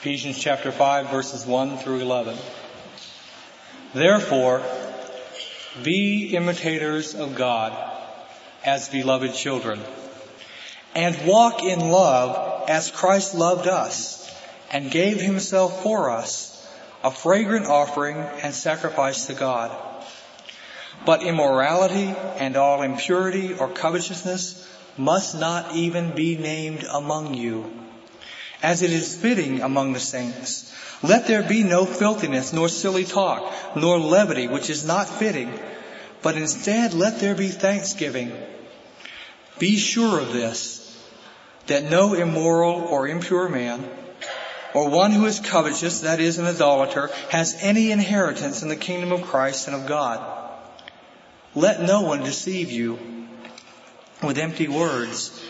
Ephesians chapter 5 verses 1 through 11. Therefore, be imitators of God as beloved children and walk in love as Christ loved us and gave himself for us a fragrant offering and sacrifice to God. But immorality and all impurity or covetousness must not even be named among you, as it is fitting among the saints. Let there be no filthiness, nor silly talk, nor levity, which is not fitting, but instead let there be thanksgiving. Be sure of this, that no immoral or impure man, or one who is covetous, that is an idolater, has any inheritance in the kingdom of Christ and of God. Let no one deceive you with empty words.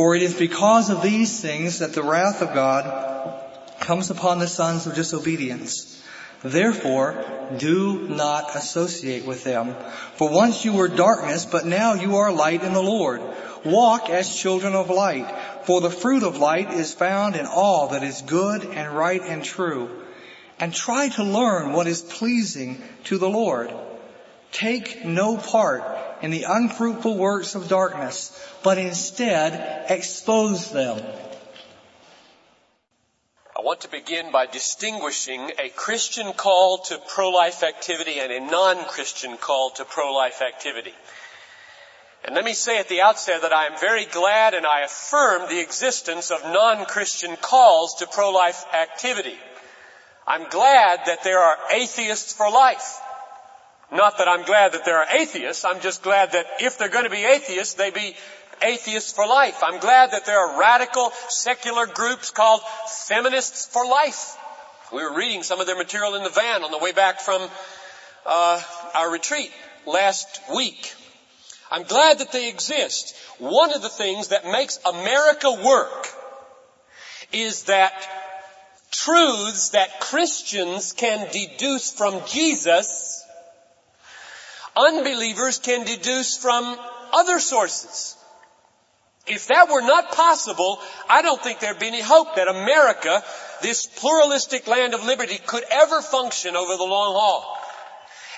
For it is because of these things that the wrath of God comes upon the sons of disobedience. Therefore, do not associate with them. For once you were darkness, but now you are light in the Lord. Walk as children of light. For the fruit of light is found in all that is good and right and true. And try to learn what is pleasing to the Lord. Take no part in the unfruitful works of darkness, but instead expose them. I want to begin by distinguishing a Christian call to pro-life activity and a non-Christian call to pro-life activity. And let me say at the outset that I am very glad and I affirm the existence of non-Christian calls to pro-life activity. I'm glad that there are atheists for life. Not that I'm glad that there are atheists, I'm just glad that if they're going to be atheists, they be atheists for life. I'm glad that there are radical secular groups called feminists for life. We were reading some of their material in the van on the way back from uh, our retreat last week. I'm glad that they exist. One of the things that makes America work is that truths that Christians can deduce from Jesus, unbelievers can deduce from other sources. If that were not possible, I don't think there'd be any hope that America, this pluralistic land of liberty, could ever function over the long haul.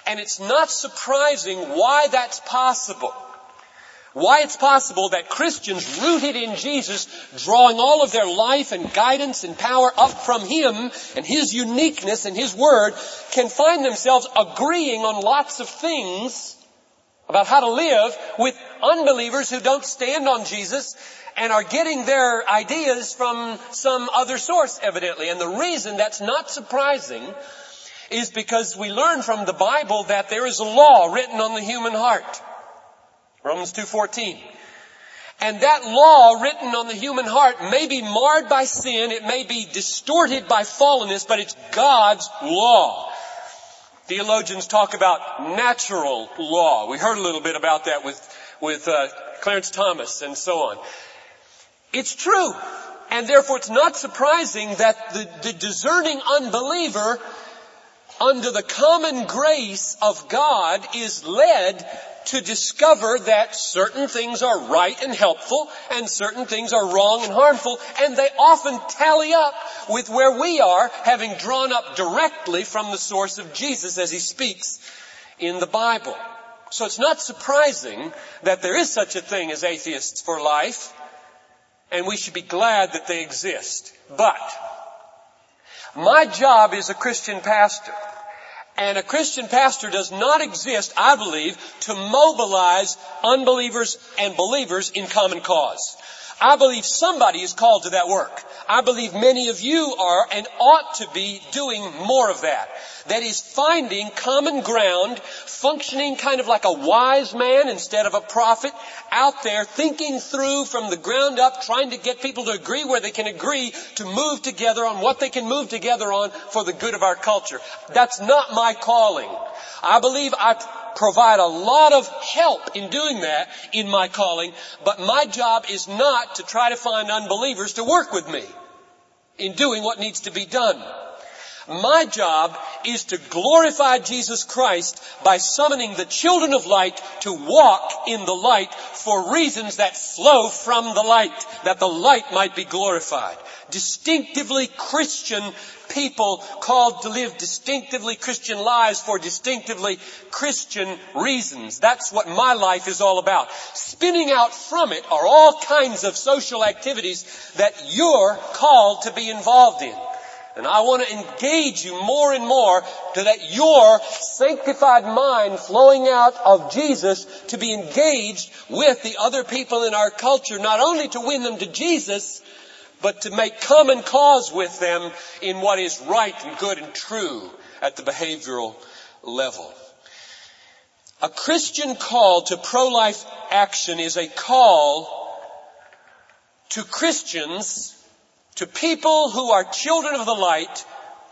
And it's not surprising why that's possible. Why it's possible that Christians rooted in Jesus, drawing all of their life and guidance and power up from Him and His uniqueness and His Word, can find themselves agreeing on lots of things about how to live with unbelievers who don't stand on Jesus and are getting their ideas from some other source, evidently. And the reason that's not surprising is because we learn from the Bible that there is a law written on the human heart. Romans 2.14. And that law written on the human heart may be marred by sin, it may be distorted by fallenness, but it's God's law. Theologians talk about natural law. We heard a little bit about that with, with uh, Clarence Thomas and so on. It's true. And therefore it's not surprising that the, the discerning unbeliever under the common grace of God is led to discover that certain things are right and helpful and certain things are wrong and harmful and they often tally up with where we are having drawn up directly from the source of Jesus as he speaks in the Bible. So it's not surprising that there is such a thing as atheists for life and we should be glad that they exist. But my job is a Christian pastor and a Christian pastor does not exist, I believe, to mobilize unbelievers and believers in common cause. I believe somebody is called to that work. I believe many of you are and ought to be doing more of that. That is finding common ground, functioning kind of like a wise man instead of a prophet, out there thinking through from the ground up, trying to get people to agree where they can agree to move together on what they can move together on for the good of our culture. That's not my calling. I believe I provide a lot of help in doing that in my calling, but my job is not to try to find unbelievers to work with me in doing what needs to be done. My job is to glorify Jesus Christ by summoning the children of light to walk in the light for reasons that flow from the light, that the light might be glorified. Distinctively Christian people called to live distinctively Christian lives for distinctively Christian reasons. That's what my life is all about. Spinning out from it are all kinds of social activities that you're called to be involved in. And I want to engage you more and more to that your sanctified mind flowing out of Jesus to be engaged with the other people in our culture, not only to win them to Jesus, but to make common cause with them in what is right and good and true at the behavioral level. A Christian call to pro-life action is a call to Christians to people who are children of the light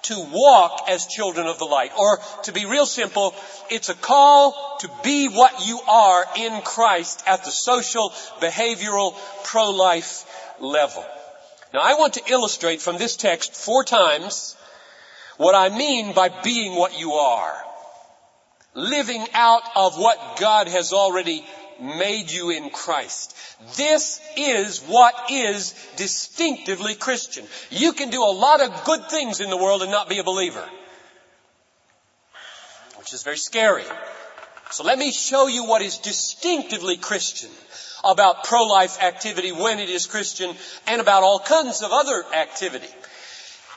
to walk as children of the light. Or to be real simple, it's a call to be what you are in Christ at the social, behavioral, pro-life level. Now I want to illustrate from this text four times what I mean by being what you are. Living out of what God has already made you in Christ. This is what is distinctively Christian. You can do a lot of good things in the world and not be a believer. Which is very scary. So let me show you what is distinctively Christian about pro-life activity when it is Christian and about all kinds of other activity.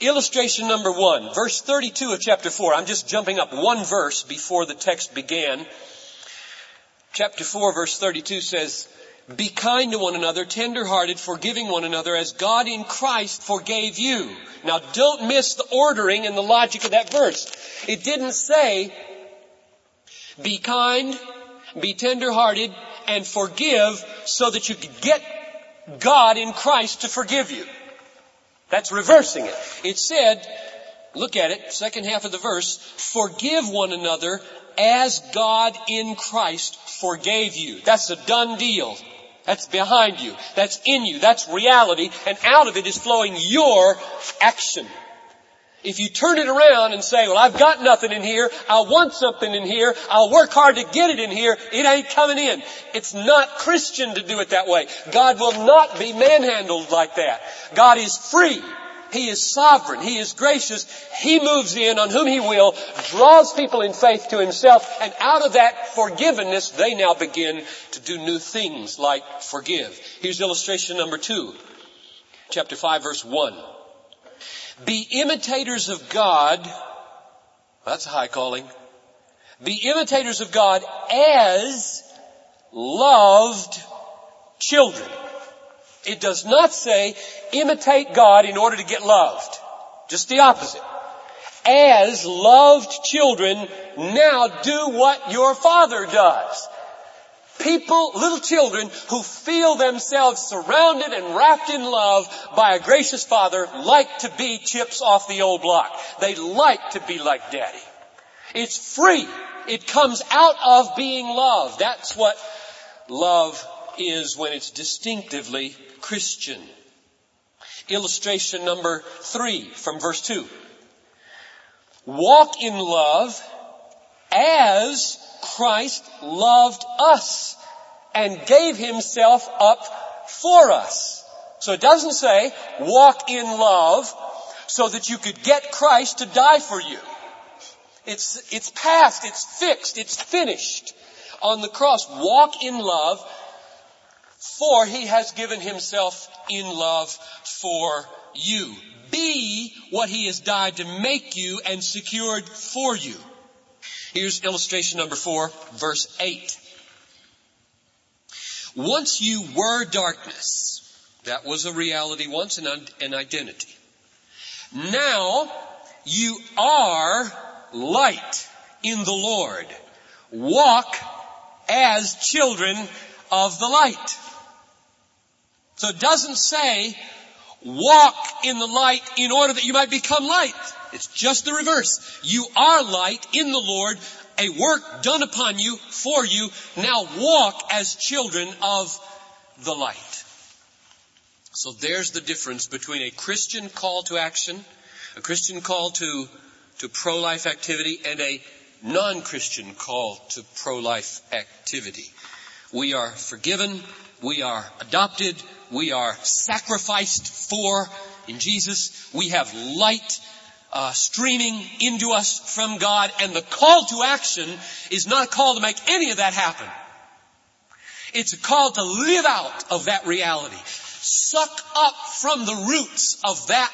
Illustration number one, verse 32 of chapter 4. I'm just jumping up one verse before the text began. Chapter 4 verse 32 says, be kind to one another, tenderhearted, forgiving one another as God in Christ forgave you. Now don't miss the ordering and the logic of that verse. It didn't say, be kind, be tenderhearted, and forgive so that you could get God in Christ to forgive you. That's reversing it. It said, look at it, second half of the verse, forgive one another as God in Christ forgave you. That's a done deal. That's behind you. That's in you. That's reality. And out of it is flowing your action. If you turn it around and say, well, I've got nothing in here, I want something in here, I'll work hard to get it in here, it ain't coming in. It's not Christian to do it that way. God will not be manhandled like that. God is free. He is sovereign. He is gracious. He moves in on whom He will, draws people in faith to Himself, and out of that forgiveness, they now begin to do new things like forgive. Here's illustration number two. Chapter 5 verse 1. Be imitators of God. That's a high calling. Be imitators of God as loved children. It does not say imitate God in order to get loved. Just the opposite. As loved children, now do what your father does. People, little children who feel themselves surrounded and wrapped in love by a gracious father like to be chips off the old block. They like to be like daddy. It's free. It comes out of being loved. That's what love is when it's distinctively Christian. Illustration number three from verse two. Walk in love as Christ loved us and gave himself up for us. So it doesn't say walk in love so that you could get Christ to die for you. It's, it's past, it's fixed, it's finished on the cross. Walk in love for he has given himself in love for you. Be what he has died to make you and secured for you. Here's illustration number four, verse eight. Once you were darkness. That was a reality once, an, an identity. Now you are light in the Lord. Walk as children of the light. So it doesn't say walk in the light in order that you might become light. It's just the reverse. You are light in the Lord, a work done upon you for you. Now walk as children of the light. So there's the difference between a Christian call to action, a Christian call to, to pro-life activity and a non-Christian call to pro-life activity. We are forgiven, we are adopted, we are sacrificed for in Jesus, we have light uh, streaming into us from God, and the call to action is not a call to make any of that happen. It's a call to live out of that reality. Suck up from the roots of that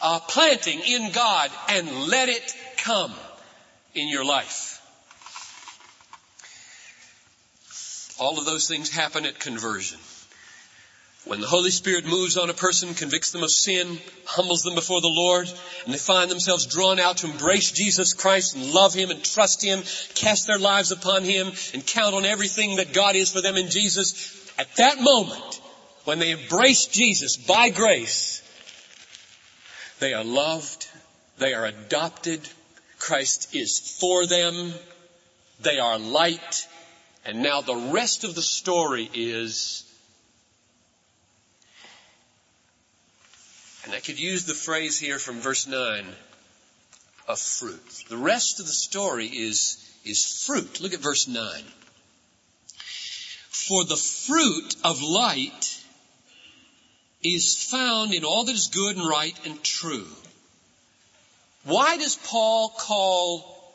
uh, planting in God and let it come in your life. All of those things happen at conversion. When the Holy Spirit moves on a person, convicts them of sin, humbles them before the Lord, and they find themselves drawn out to embrace Jesus Christ and love Him and trust Him, cast their lives upon Him, and count on everything that God is for them in Jesus, at that moment, when they embrace Jesus by grace, they are loved, they are adopted, Christ is for them, they are light, and now the rest of the story is And I could use the phrase here from verse 9 of fruit. The rest of the story is, is fruit. Look at verse 9. For the fruit of light is found in all that is good and right and true. Why does Paul call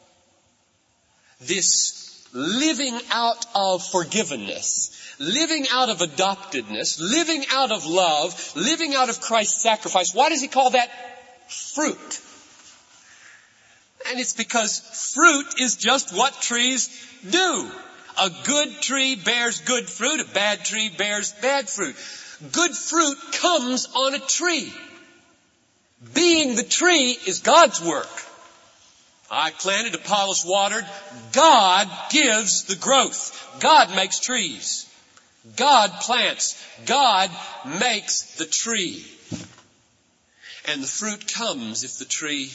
this living out of forgiveness living out of adoptedness, living out of love, living out of Christ's sacrifice. Why does he call that fruit? And it's because fruit is just what trees do. A good tree bears good fruit, a bad tree bears bad fruit. Good fruit comes on a tree. Being the tree is God's work. I planted, Apollos watered. God gives the growth. God makes trees. God plants. God makes the tree. And the fruit comes if the tree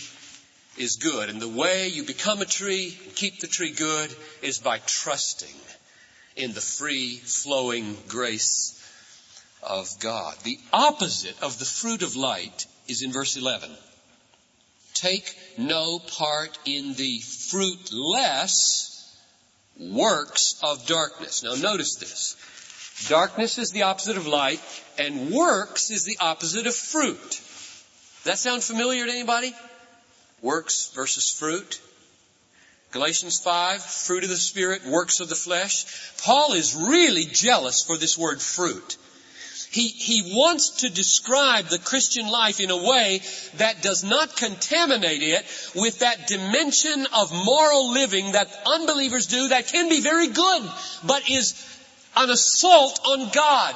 is good. And the way you become a tree, keep the tree good, is by trusting in the free flowing grace of God. The opposite of the fruit of light is in verse 11. Take no part in the fruitless works of darkness. Now notice this. Darkness is the opposite of light, and works is the opposite of fruit. Does that sound familiar to anybody? Works versus fruit. Galatians 5, fruit of the Spirit, works of the flesh. Paul is really jealous for this word fruit. He, he wants to describe the Christian life in a way that does not contaminate it with that dimension of moral living that unbelievers do that can be very good, but is an assault on God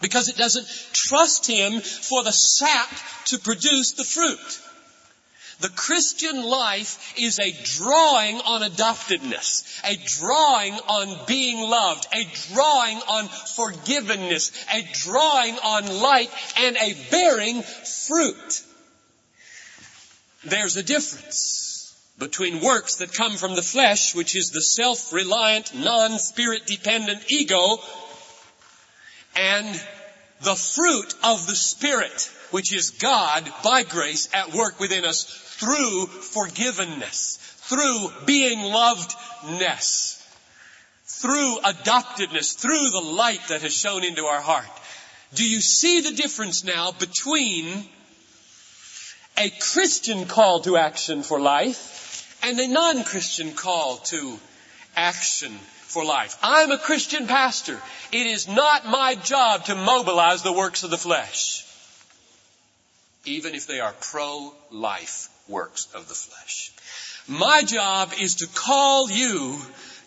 because it doesn't trust Him for the sap to produce the fruit. The Christian life is a drawing on adoptedness, a drawing on being loved, a drawing on forgiveness, a drawing on light, and a bearing fruit. There's a difference between works that come from the flesh, which is the self-reliant, non-spirit dependent ego, and the fruit of the Spirit, which is God by grace at work within us through forgiveness, through being lovedness, through adoptedness, through the light that has shone into our heart. Do you see the difference now between a Christian call to action for life and a non-Christian call to action for life. I'm a Christian pastor. It is not my job to mobilize the works of the flesh. Even if they are pro-life works of the flesh. My job is to call you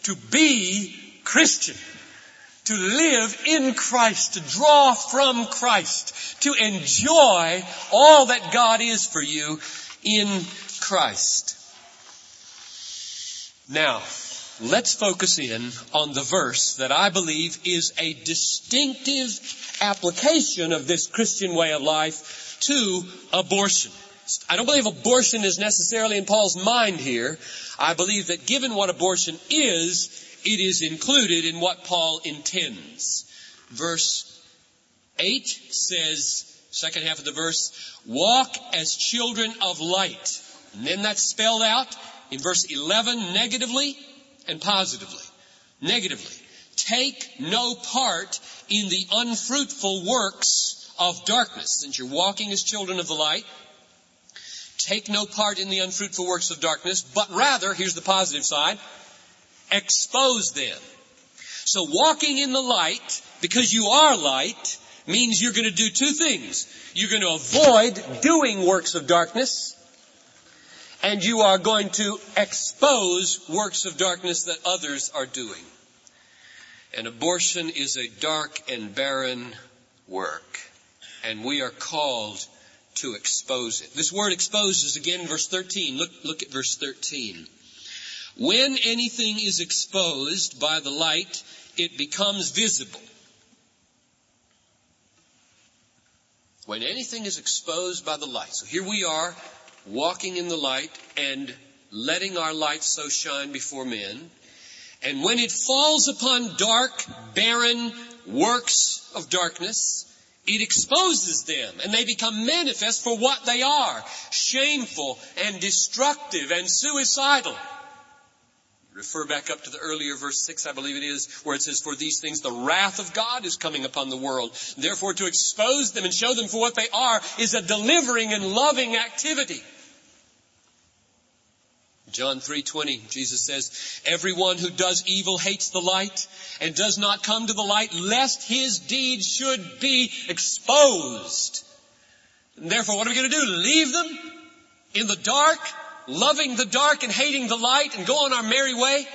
to be Christian. To live in Christ, to draw from Christ, to enjoy all that God is for you in Christ. Now, let's focus in on the verse that I believe is a distinctive application of this Christian way of life to abortion. I don't believe abortion is necessarily in Paul's mind here. I believe that given what abortion is, it is included in what Paul intends. Verse 8 says, Second half of the verse, walk as children of light. And then that's spelled out in verse 11 negatively and positively. Negatively. Take no part in the unfruitful works of darkness. Since you're walking as children of the light, take no part in the unfruitful works of darkness, but rather, here's the positive side, expose them. So walking in the light, because you are light, means you're going to do two things. You're going to avoid doing works of darkness, and you are going to expose works of darkness that others are doing. And abortion is a dark and barren work, and we are called to expose it. This word expose is again in verse 13. Look, look at verse 13. When anything is exposed by the light, it becomes visible. When anything is exposed by the light. So here we are, walking in the light and letting our light so shine before men. And when it falls upon dark, barren works of darkness, it exposes them and they become manifest for what they are. Shameful and destructive and suicidal. Refer back up to the earlier verse 6, I believe it is, where it says, For these things the wrath of God is coming upon the world. Therefore to expose them and show them for what they are is a delivering and loving activity. John 3:20 Jesus says, "Everyone who does evil hates the light and does not come to the light lest his deeds should be exposed." And therefore, what are we going to do? Leave them in the dark, loving the dark and hating the light and go on our merry way?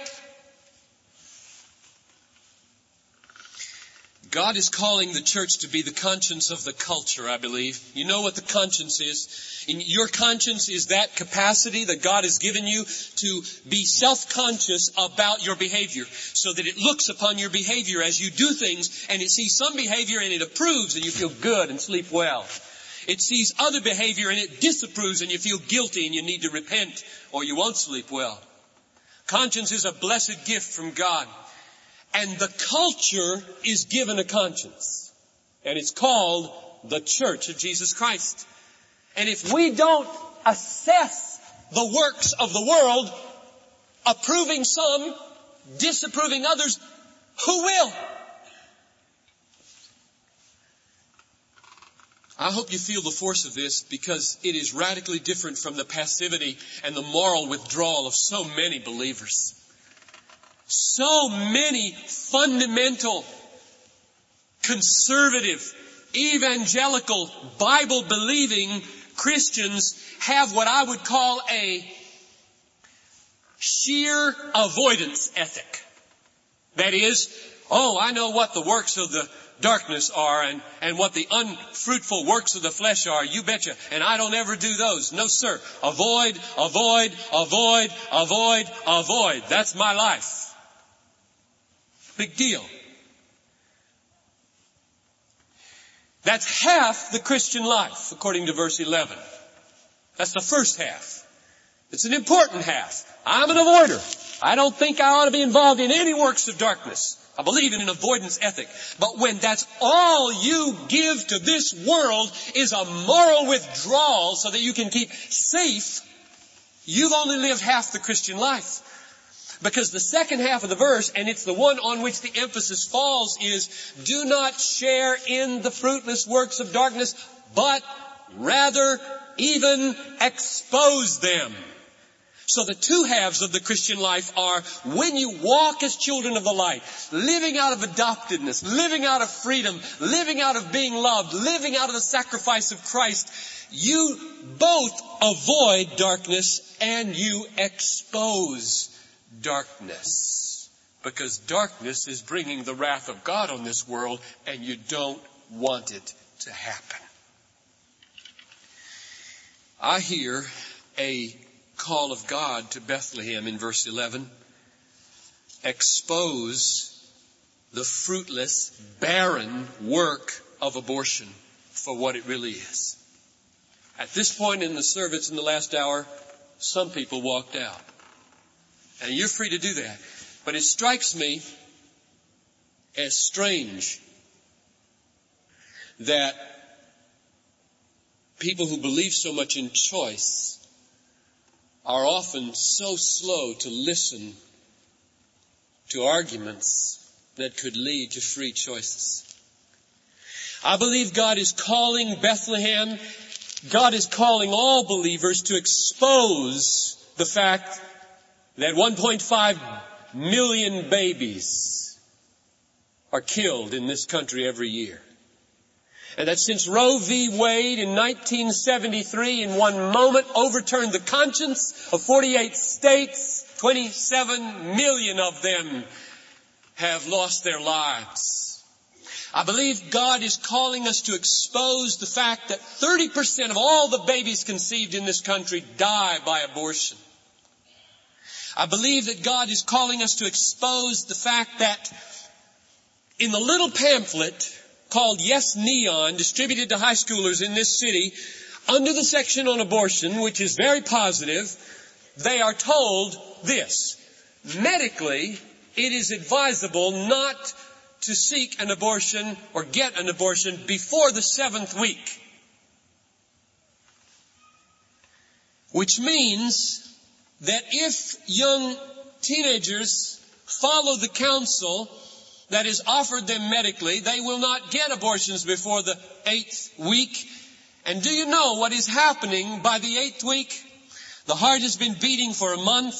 God is calling the church to be the conscience of the culture, I believe. You know what the conscience is. In your conscience is that capacity that God has given you to be self-conscious about your behavior so that it looks upon your behavior as you do things and it sees some behavior and it approves and you feel good and sleep well. It sees other behavior and it disapproves and you feel guilty and you need to repent or you won't sleep well. Conscience is a blessed gift from God. And the culture is given a conscience. And it's called the Church of Jesus Christ. And if we don't assess the works of the world, approving some, disapproving others, who will? I hope you feel the force of this because it is radically different from the passivity and the moral withdrawal of so many believers. So many fundamental, conservative, evangelical, Bible believing Christians have what I would call a sheer avoidance ethic. That is, oh, I know what the works of the darkness are and, and what the unfruitful works of the flesh are. You betcha. And I don't ever do those. No sir. Avoid, avoid, avoid, avoid, avoid. That's my life. Big deal. That's half the Christian life, according to verse 11. That's the first half. It's an important half. I'm an avoider. I don't think I ought to be involved in any works of darkness. I believe in an avoidance ethic. But when that's all you give to this world is a moral withdrawal so that you can keep safe, you've only lived half the Christian life. Because the second half of the verse, and it's the one on which the emphasis falls, is do not share in the fruitless works of darkness, but rather even expose them. So the two halves of the Christian life are when you walk as children of the light, living out of adoptedness, living out of freedom, living out of being loved, living out of the sacrifice of Christ, you both avoid darkness and you expose darkness. Because darkness is bringing the wrath of God on this world and you don't want it to happen. I hear a call of God to Bethlehem in verse 11. Expose the fruitless, barren work of abortion for what it really is. At this point in the service in the last hour, some people walked out. And you're free to do that. But it strikes me as strange that people who believe so much in choice are often so slow to listen to arguments that could lead to free choices. I believe God is calling Bethlehem, God is calling all believers to expose the fact that 1.5 million babies are killed in this country every year. And that since Roe v. Wade in 1973 in one moment overturned the conscience of 48 states, 27 million of them have lost their lives. I believe God is calling us to expose the fact that 30% of all the babies conceived in this country die by abortion. I believe that God is calling us to expose the fact that in the little pamphlet called Yes Neon, distributed to high schoolers in this city, under the section on abortion, which is very positive, they are told this. Medically, it is advisable not to seek an abortion or get an abortion before the seventh week. Which means that if young teenagers follow the counsel that is offered them medically, they will not get abortions before the eighth week. And do you know what is happening by the eighth week? The heart has been beating for a month.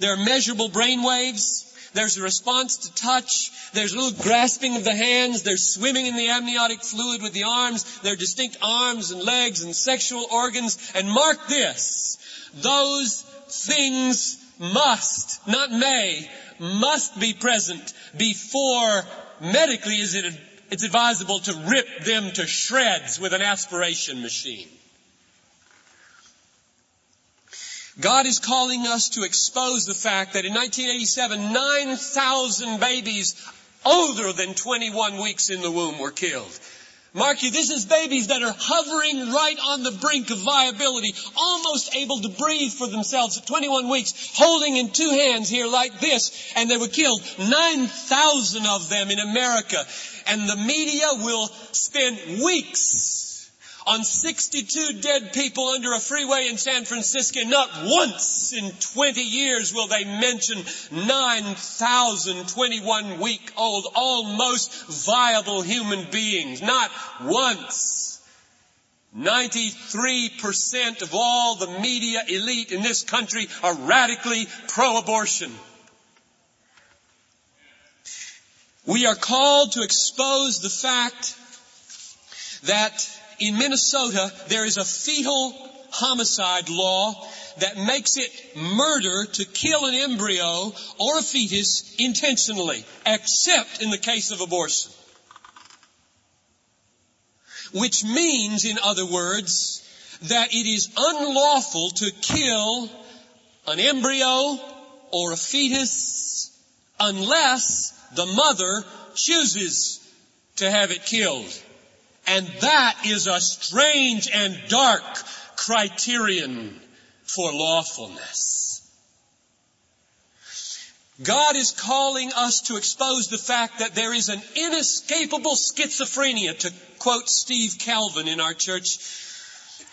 There are measurable brain waves. There's a response to touch. There's a little grasping of the hands. There's swimming in the amniotic fluid with the arms. There are distinct arms and legs and sexual organs. And mark this. Those things must, not may, must be present before medically is it, it's advisable to rip them to shreds with an aspiration machine. God is calling us to expose the fact that in 1987, 9,000 babies older than 21 weeks in the womb were killed. Mark you, this is babies that are hovering right on the brink of viability, almost able to breathe for themselves at 21 weeks, holding in two hands here like this, and they were killed. 9,000 of them in America. And the media will spend weeks on 62 dead people under a freeway in San Francisco. Not once in 20 years will they mention 9,021 week old, almost viable human beings. Not once. 93% of all the media elite in this country are radically pro-abortion. We are called to expose the fact that in Minnesota, there is a fetal homicide law that makes it murder to kill an embryo or a fetus intentionally, except in the case of abortion. Which means, in other words, that it is unlawful to kill an embryo or a fetus unless the mother chooses to have it killed. And that is a strange and dark criterion for lawfulness. God is calling us to expose the fact that there is an inescapable schizophrenia, to quote Steve Calvin in our church,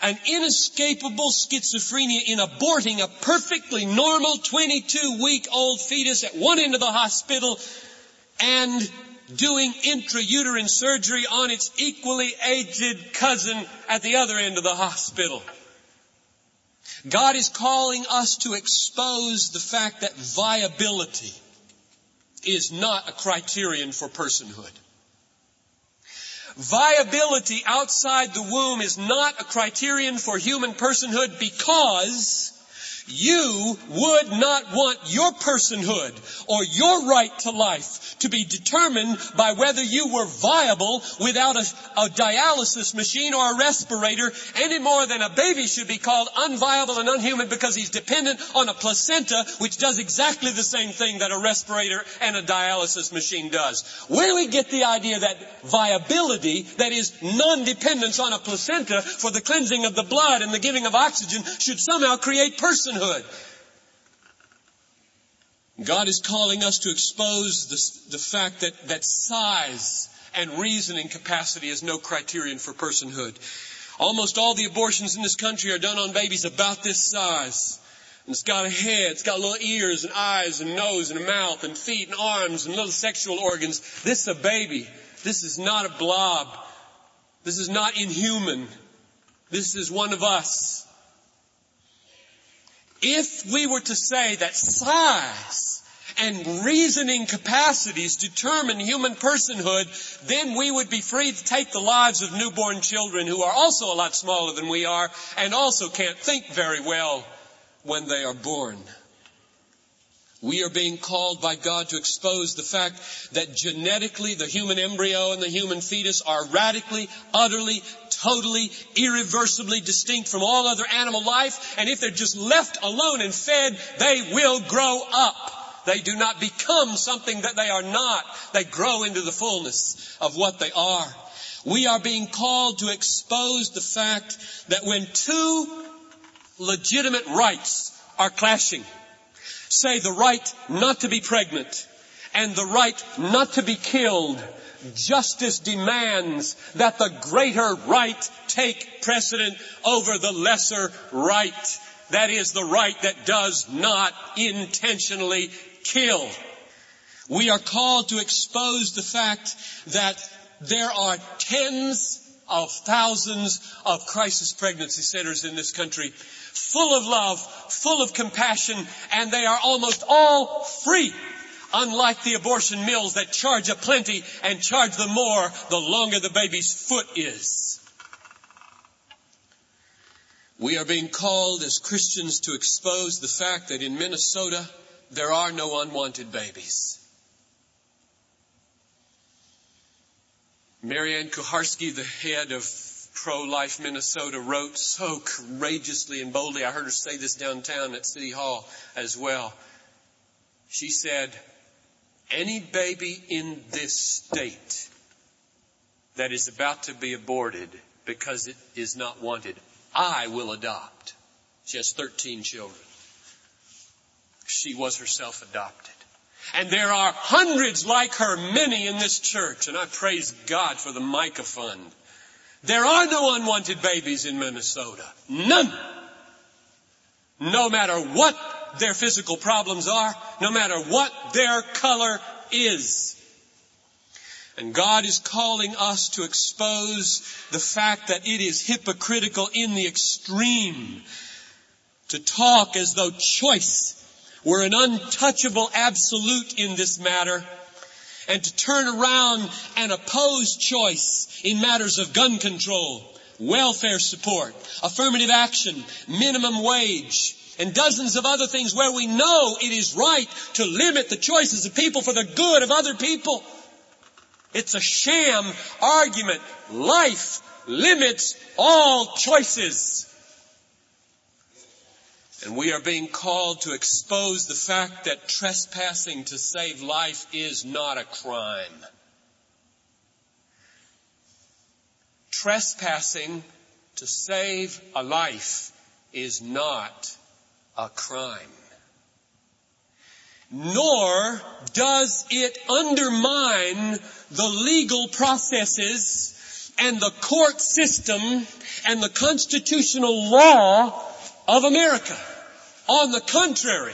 an inescapable schizophrenia in aborting a perfectly normal 22 week old fetus at one end of the hospital and doing intrauterine surgery on its equally aged cousin at the other end of the hospital. God is calling us to expose the fact that viability is not a criterion for personhood. Viability outside the womb is not a criterion for human personhood because you would not want your personhood or your right to life to be determined by whether you were viable without a, a, dialysis machine or a respirator any more than a baby should be called unviable and unhuman because he's dependent on a placenta which does exactly the same thing that a respirator and a dialysis machine does. Where do we get the idea that viability, that is non-dependence on a placenta for the cleansing of the blood and the giving of oxygen should somehow create personhood. God is calling us to expose the, the fact that, that size and reasoning capacity is no criterion for personhood. Almost all the abortions in this country are done on babies about this size. It's got a head, it's got little ears and eyes and nose and a mouth and feet and arms and little sexual organs. This is a baby. This is not a blob. This is not inhuman. This is one of us. If we were to say that size and reasoning capacities determine human personhood, then we would be free to take the lives of newborn children who are also a lot smaller than we are and also can't think very well when they are born. We are being called by God to expose the fact that genetically the human embryo and the human fetus are radically, utterly, totally, irreversibly distinct from all other animal life. And if they're just left alone and fed, they will grow up. They do not become something that they are not. They grow into the fullness of what they are. We are being called to expose the fact that when two legitimate rights are clashing. Say the right not to be pregnant and the right not to be killed. Justice demands that the greater right take precedent over the lesser right. That is the right that does not intentionally kill. We are called to expose the fact that there are tens of thousands of crisis pregnancy centers in this country full of love, full of compassion, and they are almost all free. Unlike the abortion mills that charge a plenty and charge the more the longer the baby's foot is. We are being called as Christians to expose the fact that in Minnesota there are no unwanted babies. Marianne Kuharski, the head of pro-life Minnesota wrote so courageously and boldly. I heard her say this downtown at City Hall as well. She said, any baby in this state that is about to be aborted because it is not wanted, I will adopt. She has 13 children. She was herself adopted. And there are hundreds like her, many in this church, and I praise God for the Micah Fund there are no unwanted babies in Minnesota. None. No matter what their physical problems are, no matter what their color is. And God is calling us to expose the fact that it is hypocritical in the extreme to talk as though choice were an untouchable absolute in this matter and to turn around and oppose choice in matters of gun control, welfare support, affirmative action, minimum wage, and dozens of other things where we know it is right to limit the choices of people for the good of other people. It's a sham argument. Life limits all choices. And we are being called to expose the fact that trespassing to save life is not a crime. Trespassing to save a life is not a crime. Nor does it undermine the legal processes and the court system and the constitutional law of America. On the contrary,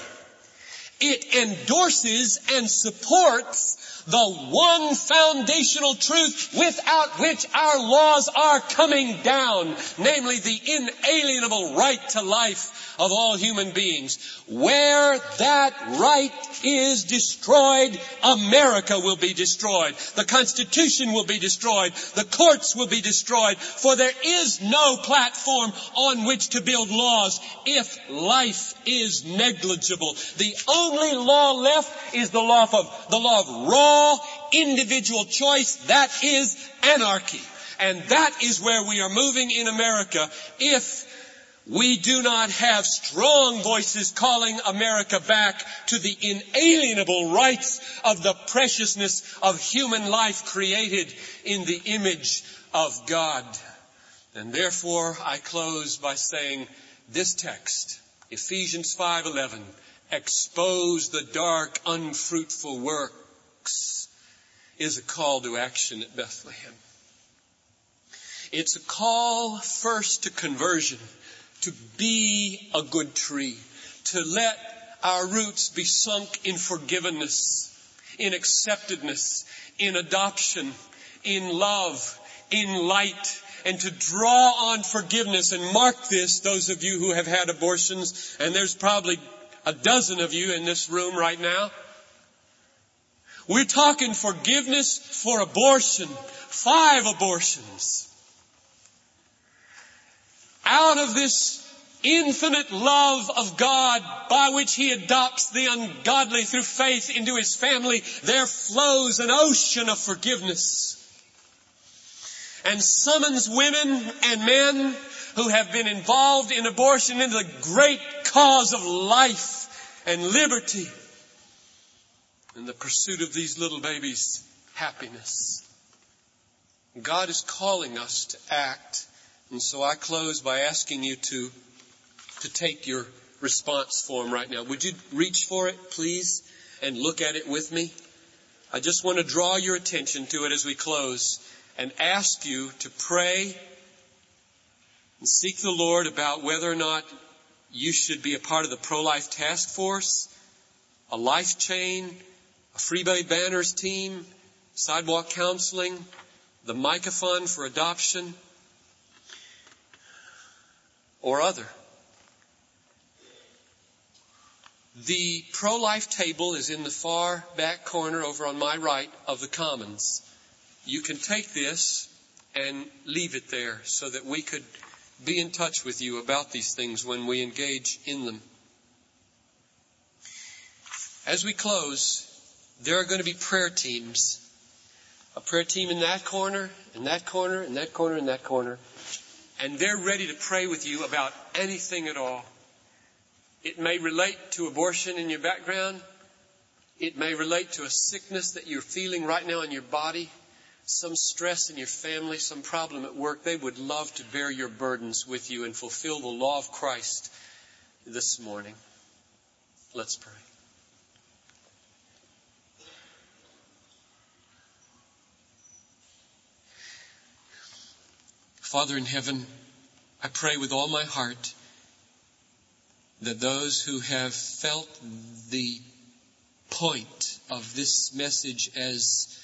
it endorses and supports the one foundational truth without which our laws are coming down, namely the inalienable right to life of all human beings. Where that right is destroyed, America will be destroyed. The Constitution will be destroyed. The courts will be destroyed. For there is no platform on which to build laws if life is negligible. The only law left is the law of, the law of raw individual choice. That is anarchy. And that is where we are moving in America if we do not have strong voices calling America back to the inalienable rights of the preciousness of human life created in the image of God. And therefore I close by saying this text, Ephesians 5:11, expose the dark unfruitful is a call to action at Bethlehem. It's a call first to conversion, to be a good tree, to let our roots be sunk in forgiveness, in acceptedness, in adoption, in love, in light, and to draw on forgiveness and mark this, those of you who have had abortions, and there's probably a dozen of you in this room right now. We're talking forgiveness for abortion. Five abortions. Out of this infinite love of God by which He adopts the ungodly through faith into His family, there flows an ocean of forgiveness and summons women and men who have been involved in abortion into the great cause of life and liberty in the pursuit of these little babies' happiness. God is calling us to act. And so I close by asking you to, to take your response form right now. Would you reach for it, please, and look at it with me? I just want to draw your attention to it as we close and ask you to pray and seek the Lord about whether or not you should be a part of the pro-life task force, a life chain, a Freeway Banners team, sidewalk counseling, the Micah Fund for adoption, or other. The pro-life table is in the far back corner over on my right of the Commons. You can take this and leave it there so that we could be in touch with you about these things when we engage in them. As we close, there are going to be prayer teams. A prayer team in that corner, in that corner, in that corner, in that corner. And they're ready to pray with you about anything at all. It may relate to abortion in your background. It may relate to a sickness that you're feeling right now in your body some stress in your family, some problem at work, they would love to bear your burdens with you and fulfill the law of Christ this morning. Let's pray. Father in heaven, I pray with all my heart that those who have felt the point of this message as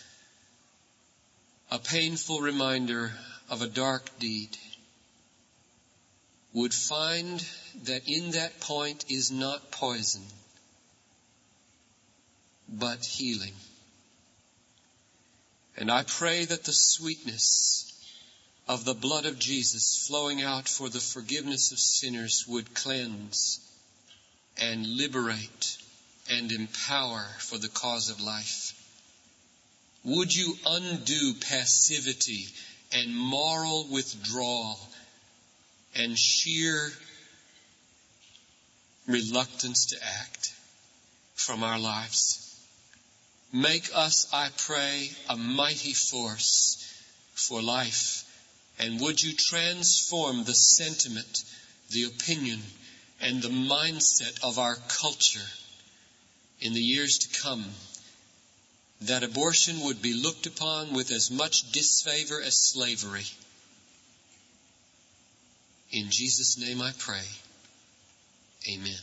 a painful reminder of a dark deed would find that in that point is not poison, but healing. And I pray that the sweetness of the blood of Jesus flowing out for the forgiveness of sinners would cleanse and liberate and empower for the cause of life. Would you undo passivity and moral withdrawal and sheer reluctance to act from our lives? Make us, I pray, a mighty force for life. And would you transform the sentiment, the opinion, and the mindset of our culture in the years to come that abortion would be looked upon with as much disfavor as slavery. In Jesus' name I pray. Amen.